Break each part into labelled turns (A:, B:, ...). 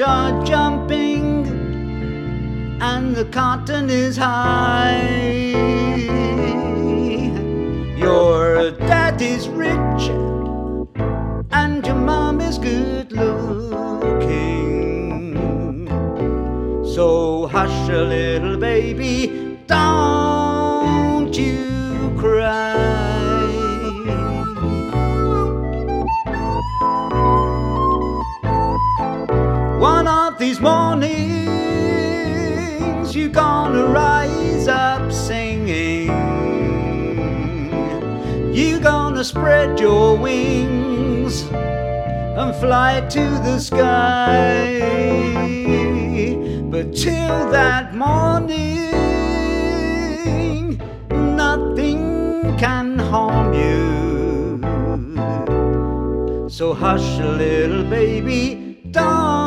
A: are jumping and the cotton is high. Your dad is rich and your mom is good looking. So hush a little baby, don't you cry. These mornings, you're gonna rise up singing. You're gonna spread your wings and fly to the sky. But till that morning, nothing can harm you. So hush little baby, don't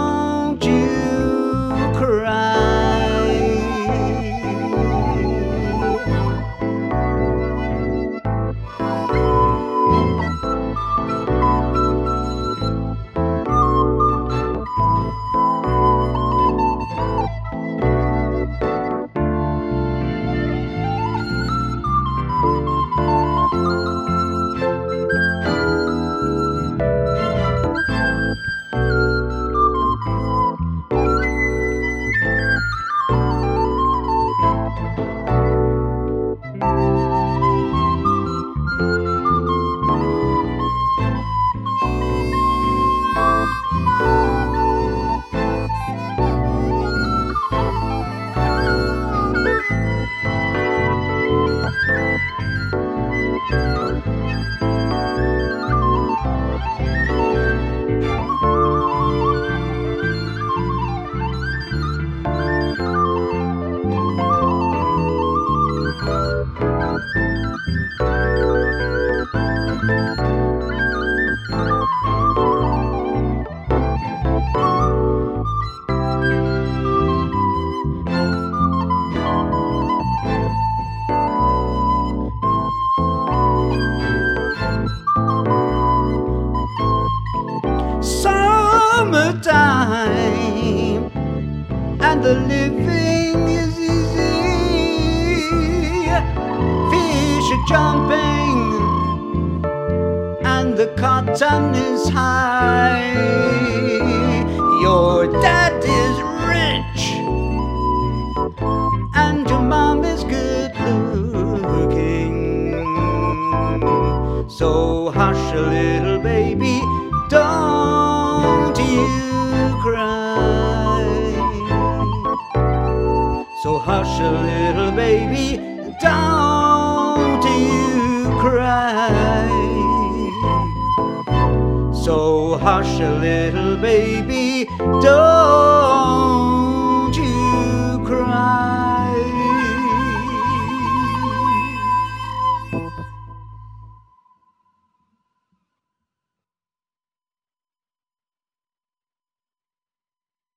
A: the living is easy. Fish are jumping and the cotton is high. Your dad is rich and your mom is good looking. So hush a little baby, don't you So hush a little baby, don't you cry. So hush a little baby, don't